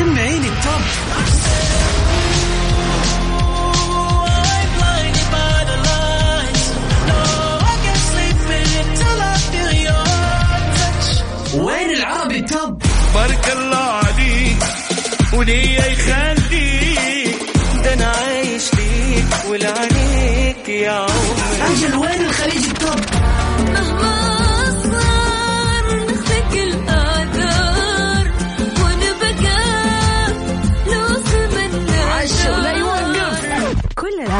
سمعيني التوب وين العربي التوب بارك الله عليك وليا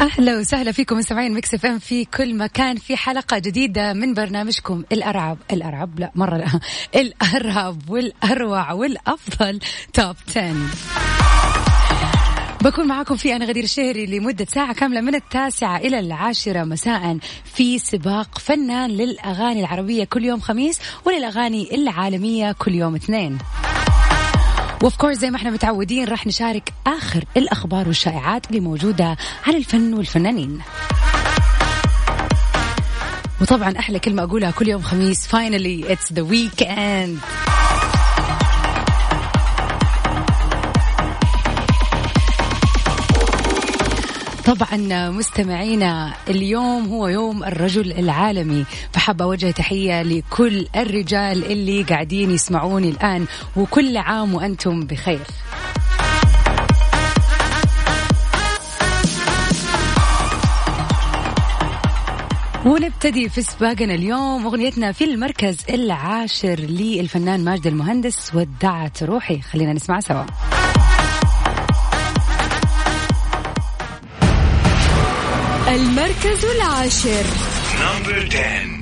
أهلا وسهلا فيكم مستمعين ميكس إف إم في كل مكان. في حلقة جديدة من برنامجكم الأرعب. الأرعب؟ لا مرة لا. الارهب والأروع والأفضل توب 10 بكون معاكم في أنا غدير الشهري لمدة ساعة كاملة من التاسعة إلى العاشرة مساء في سباق فنان للأغاني العربية كل يوم خميس وللأغاني العالمية كل يوم اثنين. وف كورس زي ما إحنا متعودين راح نشارك آخر الأخبار والشائعات اللي موجودة عن الفن والفنانين. وطبعا أحلى كلمة أقولها كل يوم خميس finally it's the weekend طبعا مستمعينا اليوم هو يوم الرجل العالمي. فحابة أوجه تحية لكل الرجال اللي قاعدين يسمعوني الآن وكل عام وأنتم بخير. ونبتدي في سباقنا اليوم أغنيتنا في المركز العاشر للفنان ماجد المهندس ودعت روحي. خلينا نسمع سوا. المركز العاشر. نمبر 10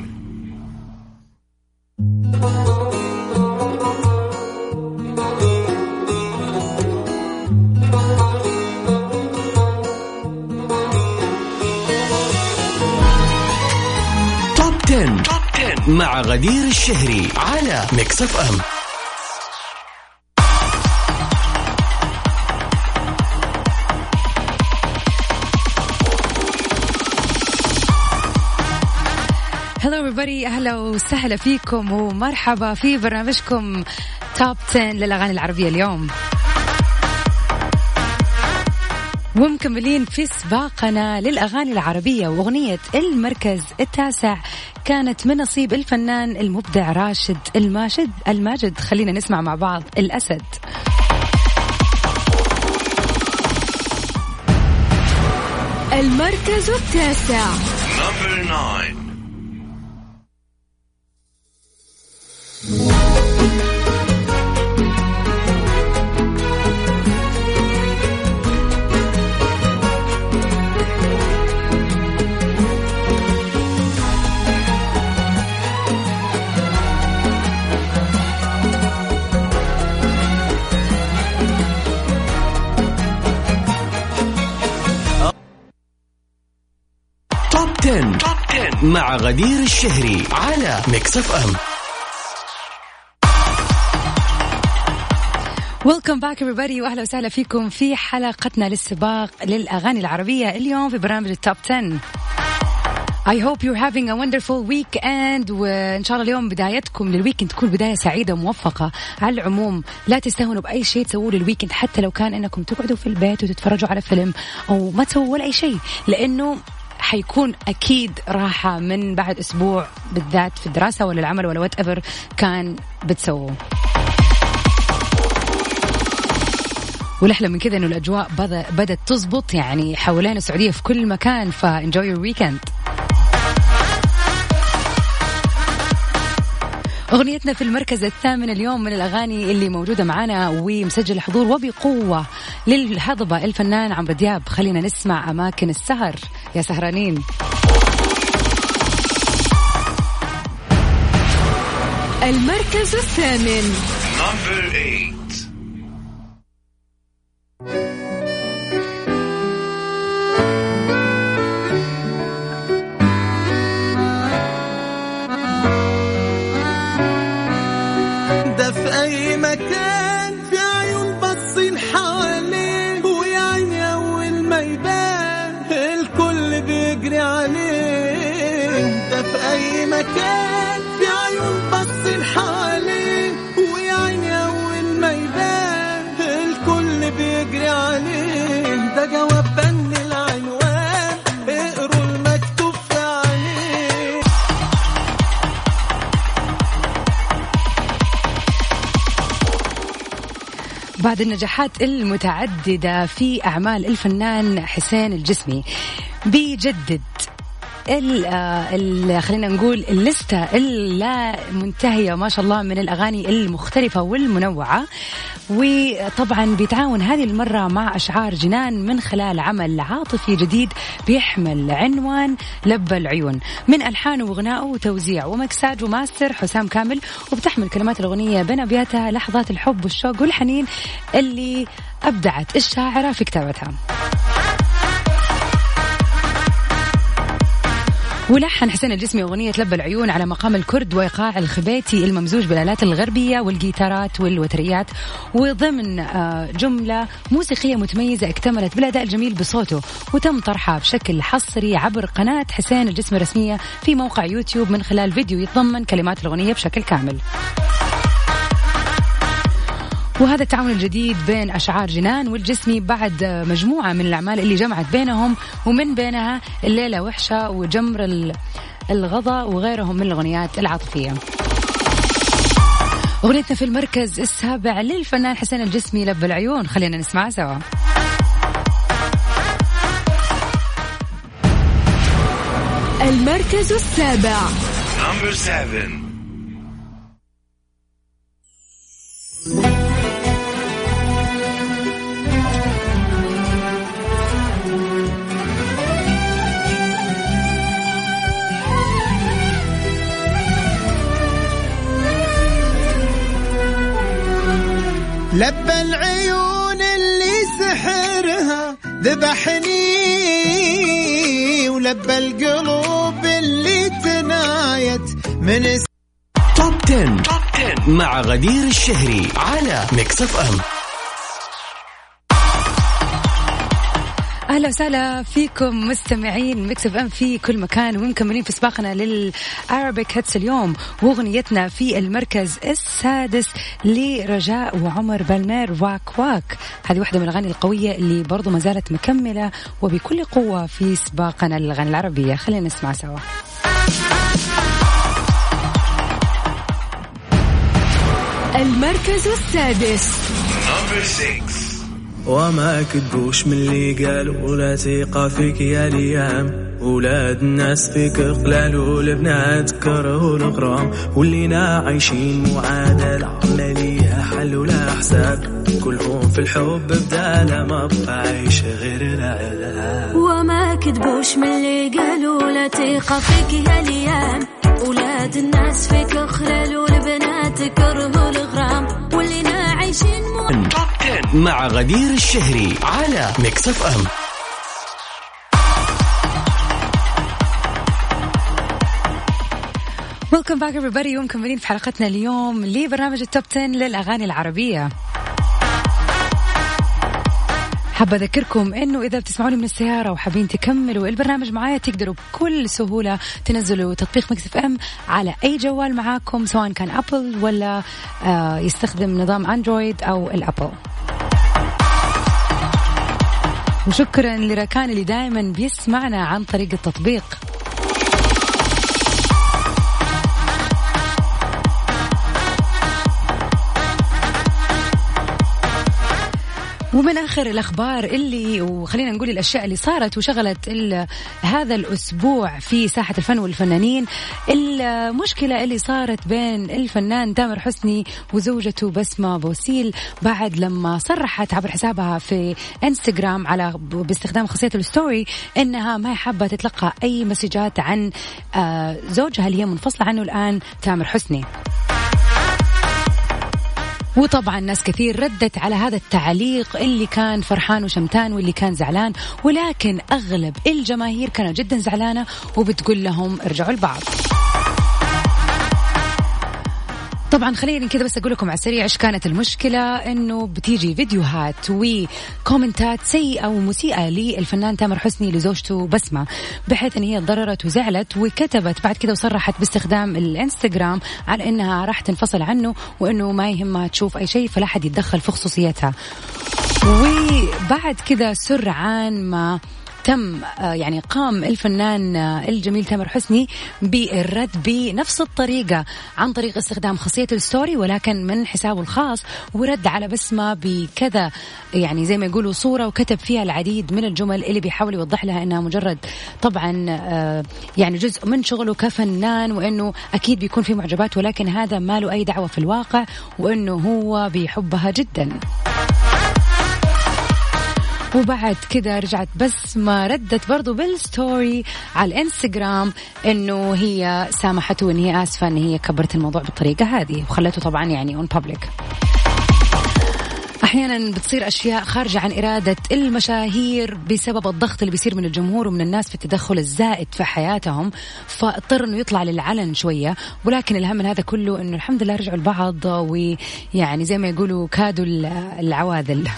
توب 10. توب 10 مع غدير الشهري على ميكس إف إم hello everybody. أهلا وسهلا فيكم ومرحبا في برنامجكم توب 10 للأغاني العربية اليوم. ومكملين في سباقنا للأغاني العربية وأغنية المركز التاسع. كانت من نصيب الفنان المبدع راشد الماجد الماجد. خلينا نسمع مع بعض الأسد. المركز التاسع. مع غدير الشهري على ميكس إف إم welcome back everybody وأهلا وسهلا فيكم في حلقتنا للسباق للأغاني العربية اليوم في برنامج التوب 10 I hope you're having a wonderful weekend وإن شاء الله اليوم بدايتكم لل weekend تكون بداية سعيدة وموفقة. على العموم لا تستهونوا بأي شيء تسووه لل weekend حتى لو كان إنكم تقعدوا في البيت وتتفرجوا على فيلم أو ما تسووا ولا أي شيء لأنه حيكون أكيد راحة من بعد أسبوع بالذات في الدراسة ولا العمل ولا whatever كان بتسووه. والاحلى من كذا إنه الأجواء بدأ- بدأت تزبط يعني حوالين السعودية في كل مكان ف enjoy your weekend أغنيتنا في المركز الثامن اليوم من الأغاني اللي موجودة معنا ومسجل حضور وبقوة للهضبة الفنان عمرو دياب. خلينا نسمع أماكن السهر. يا سهرانين. المركز الثامن. بعد النجاحات المتعددة في أعمال الفنان حسين الجسمي. بيجدد خلينا نقول اللستة اللا منتهية ما شاء الله من الأغاني المختلفة والمنوعة. وطبعا بيتعاون هذه المرة مع أشعار جنان من خلال عمل عاطفي جديد بيحمل عنوان لب العيون. من ألحانه وغنائه وتوزيع ومكساج وماستر حسام كامل وبتحمل كلمات الأغنية بين أبياتها لحظات الحب والشوق والحنين اللي أبدعت الشاعرة في كتابتها. ولحن حسين الجسمي أغنية لب العيون على مقام الكرد وإيقاع الخبيتي الممزوج بالآلات الغربية والجيتارات والوتريات. وضمن آه، جملة موسيقية متميزة اكتملت بالأداء الجميل بصوته وتم طرحها بشكل حصري عبر قناة حسين الجسمي الرسمية في موقع يوتيوب من خلال فيديو يتضمن كلمات الأغنية بشكل كامل. وهذا التعاون الجديد بين أشعار جنان والجسمي بعد مجموعة من الأعمال اللي جمعت بينهم ومن بينها الليلة وحشة وجمر ال- الغضا وغيرهم من الأغنيات العاطفية. أغنيتنا في المركز السابع للفنان حسين الجسمي لب العيون. خلينا نسمعها سوا. المركز السابع. Number seven. لبى العيون اللي سحرها ذبحني ولبى القلوب اللي تنايت من توب 10. توب 10 مع غدير الشهري على ميكس إف إم أهلا وسهلا فيكم مستمعين ميكس إف إم في كل مكان ومكملين في سباقنا لل Arabic hits اليوم وأغنيتنا في المركز السادس لرجاء وعمر بالمير واك واك هذه واحدة من الأغاني القوية اللي برضو ما زالت مكملة وبكل قوة في سباقنا للأغاني العربية. خلينا نسمع سوا. المركز السادس. Number six. وما كدبوش من اللي قالوا لا ثقة فيك يا ليام. ولاد الناس فيك خلال والبنات كرهوا الغرام ولينا عايشين معادلة عملية حل ولا حساب كلهم في الحب بدالة ما بقى عايش غير العذاب. وما كذبوش من اللي قالوا لا تيقى فيك يا ليام. ولاد الناس فيك خلال والبنات كرهوا الغرام واللينا عايشين 10 مع غدير الشهري على ميكس اف ام welcome back everybody. ومكملين في حلقتنا اليوم لبرنامج التوب 10 للأغاني العربية. حابة أذكركم إنه إذا بتسمعوني من السيارة وحابين تكملوا البرنامج معايا تقدروا بكل سهولة تنزلوا تطبيق ميكس إف إم على أي جوال معاكم سواء كان أبل ولا آه يستخدم نظام أندرويد أو الأبل. وشكرا لركان اللي دائما بيسمعنا عن طريق التطبيق. ومن آخر الأخبار اللي وخلينا نقول الأشياء اللي صارت وشغلت هذا الأسبوع في ساحة الفن والفنانين. المشكلة اللي صارت بين الفنان تامر حسني وزوجته بسمة بوسيل بعد لما صرحت عبر حسابها في إنستغرام على باستخدام خاصية ال story إنها ما حابة تتلقى أي مسجات عن آه، زوجها اللي هي منفصلة عنه الآن تامر حسني. وطبعا ناس كثير ردت على هذا التعليق اللي كان فرحان وشمتان واللي كان زعلان ولكن أغلب الجماهير كانت جدا زعلانة وبتقول لهم ارجعوا لبعض طبعا خليني كذا بس أقول لكم على السريع إيش كانت المشكلة إنه بتيجي فيديوهات وكومنتات سيئة ومسيئة للفنان تامر حسني لزوجته بسمة بحيث إن هي تضررت وزعلت وكتبت بعد كذا وصرحت باستخدام الإنستغرام على إنها راح تنفصل عنه وإنه ما يهمها تشوف أي شيء فلا حد يتدخل في خصوصيتها. وبعد كذا سرعان ما تم آه، يعني قام الفنان آه، الجميل تامر حسني بالرد بنفس الطريقة عن طريق استخدام خاصية الستوري ولكن من حسابه الخاص ورد على بسمة بكذا يعني زي ما يقولوا صورة وكتب فيها العديد من الجمل اللي بيحاول يوضح لها إنها مجرد طبعا آه، يعني جزء من شغله كفنان وإنه أكيد بيكون في معجبات ولكن هذا ما له أي دعوة في الواقع وإنه هو بيحبها جدا. وبعد كذا رجعت بس ما ردت برضو بال story على الانستغرام إنه هي سامحته وإن هي آسفة إن هي كبرت الموضوع بالطريقة هذه وخلته طبعا يعني on public أحيانا بتصير أشياء خارجة عن إرادة المشاهير بسبب الضغط اللي بيصير من الجمهور ومن الناس في التدخل الزائد في حياتهم فاضطر إنه يطلع للعلن شوية ولكن الاهم من هذا كله إنه الحمد لله رجعوا لبعض ويعني زي ما يقولوا كادوا العواذل.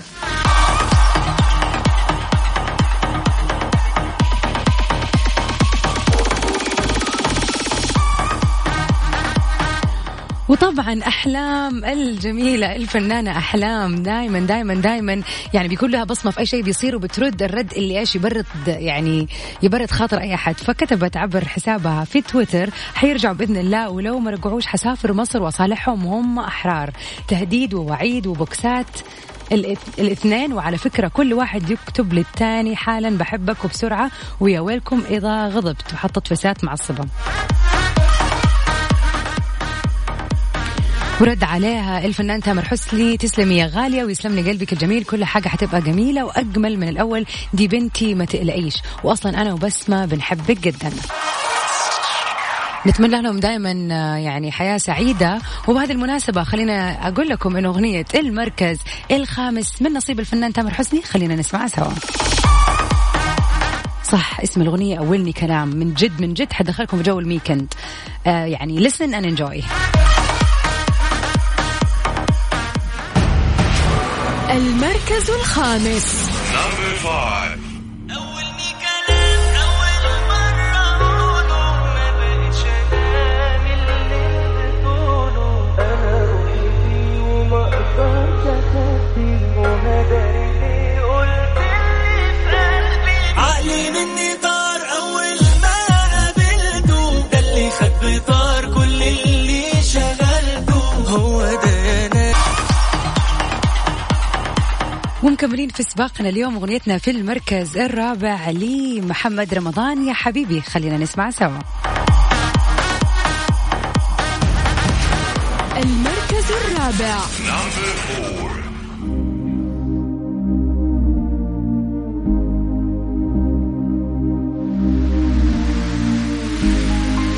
وطبعا أحلام الجميلة الفنانة أحلام دائما دائما دائما يعني بيكون لها بصمة في أي شيء بيصير وبترد الرد اللي إيش يبرد يعني يبرد خاطر أي احد فكتبت عبر حسابها في تويتر حيرجعوا بإذن الله ولو ما رجعوش حسافر مصر واصالحهم وهم أحرار. تهديد ووعيد وبوكسات الإثنين. وعلى فكرة كل واحد يكتب للثاني حالا بحبك وبسرعة ويا ويلكم إذا غضبت. وحطت فسات معصبة ورد عليها الفنان تامر حسني. تسلمي يا غالية ويسلم لي قلبك الجميل. كل حاجة حتبقى جميلة وأجمل من الأول. دي بنتي ما تقلقيش. وأصلا أنا وبسمة بنحبك جدا. نتمنى لهم دائما يعني حياة سعيدة. وبهذه المناسبة خلينا أقول لكم أن أغنية المركز الخامس من نصيب الفنان تامر حسني. خلينا نسمعها سوا. صح اسم الأغنية أولني كلام. من جد من جد حدخلكم في جو الميكند. آه يعني listen and enjoy. المركز الخامس. ومكملين في سباقنا اليوم اغنيتنا في المركز الرابع لمحمد رمضان يا حبيبي خلينا نسمع سوا المركز الرابع.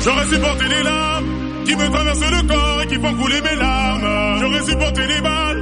J'aurais supporté les larmes qui me traversent le corps et qui font couler mes larmes. J'aurais supporté les balles,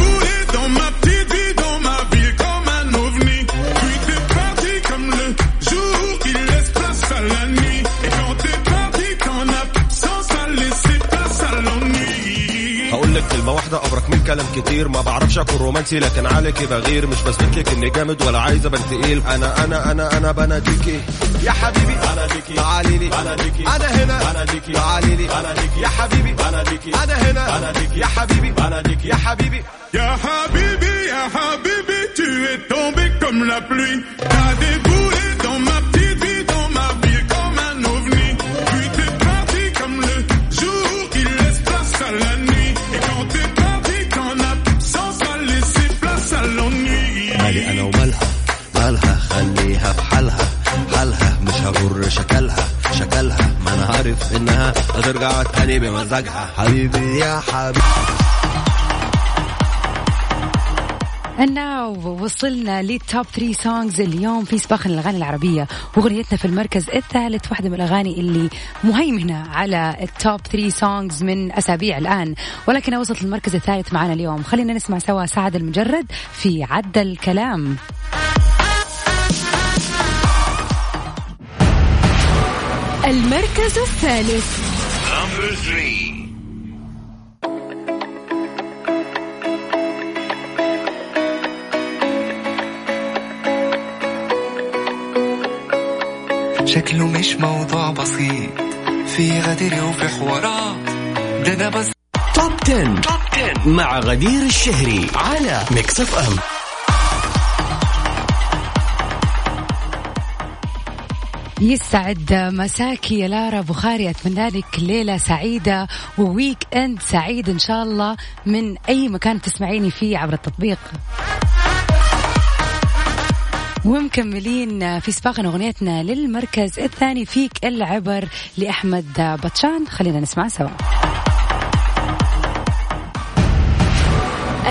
هقول لك كلمة واحدة أبرك من كلام كتير. ما بعرفش أكون رومانسي لكن عليكي بغير. مش بثبت لك إني جامد ولا عايز أبان تقيل. أنا أنا أنا أنا بناديكي يا حبيبي بناديكي تعالي لي. بناديكي أنا هنا. بناديكي تعالي لي. بناديكي يا حبيبي بناديكي أنا هنا. بناديكي يا حبيبي بناديكي يا حبيبي. Ya Habibi, Ya Habibi, tu es tombé comme la pluie. T'as déboulé هترجع تاني بمزاجها. حبيبي يا حبيبي. أنا وصلنا لل top 3 songs اليوم في سباق الأغاني العربية. وأغنيتنا في المركز الثالث واحدة من الأغاني اللي مهيمنة على ال top 3 songs من أسابيع الآن. ولكنها وصلت للمركز الثالث معنا اليوم. خلينا نسمع سوا سعد لمجرد في عدى الكلام. المركز الثالث. Number three. شكله مش موضوع بسيط في غدر وفي حوارات ده أنا بس top 10. Top 10 مع غدير الشهري على Mix FM يسعد مساكي يا لارا بخاري أتمنى لك ليلة سعيدة و weekend سعيد إن شاء الله من أي مكان تسمعيني فيه عبر التطبيق. ومكملين في سباقنا أغنيتنا للمركز الثاني فيك العبر لأحمد بطشان. خلينا نسمع سوا.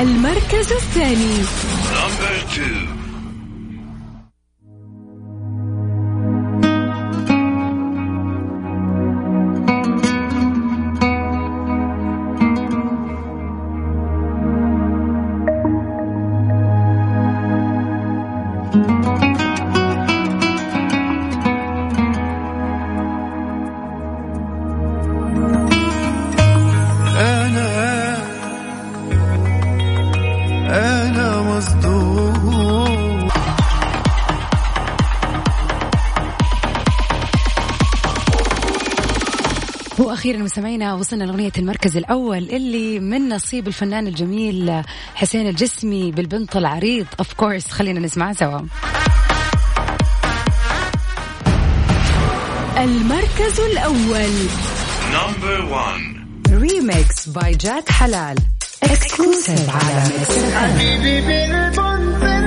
المركز الثاني. وأخيرا مستمعينا وصلنا لأغنية المركز الأول اللي من نصيب الفنان الجميل حسين الجسمي بالبنط العريض. of course خلينا نسمعها سوا. المركز الأول. Number one. Remix by جاك حلال exclusive على FM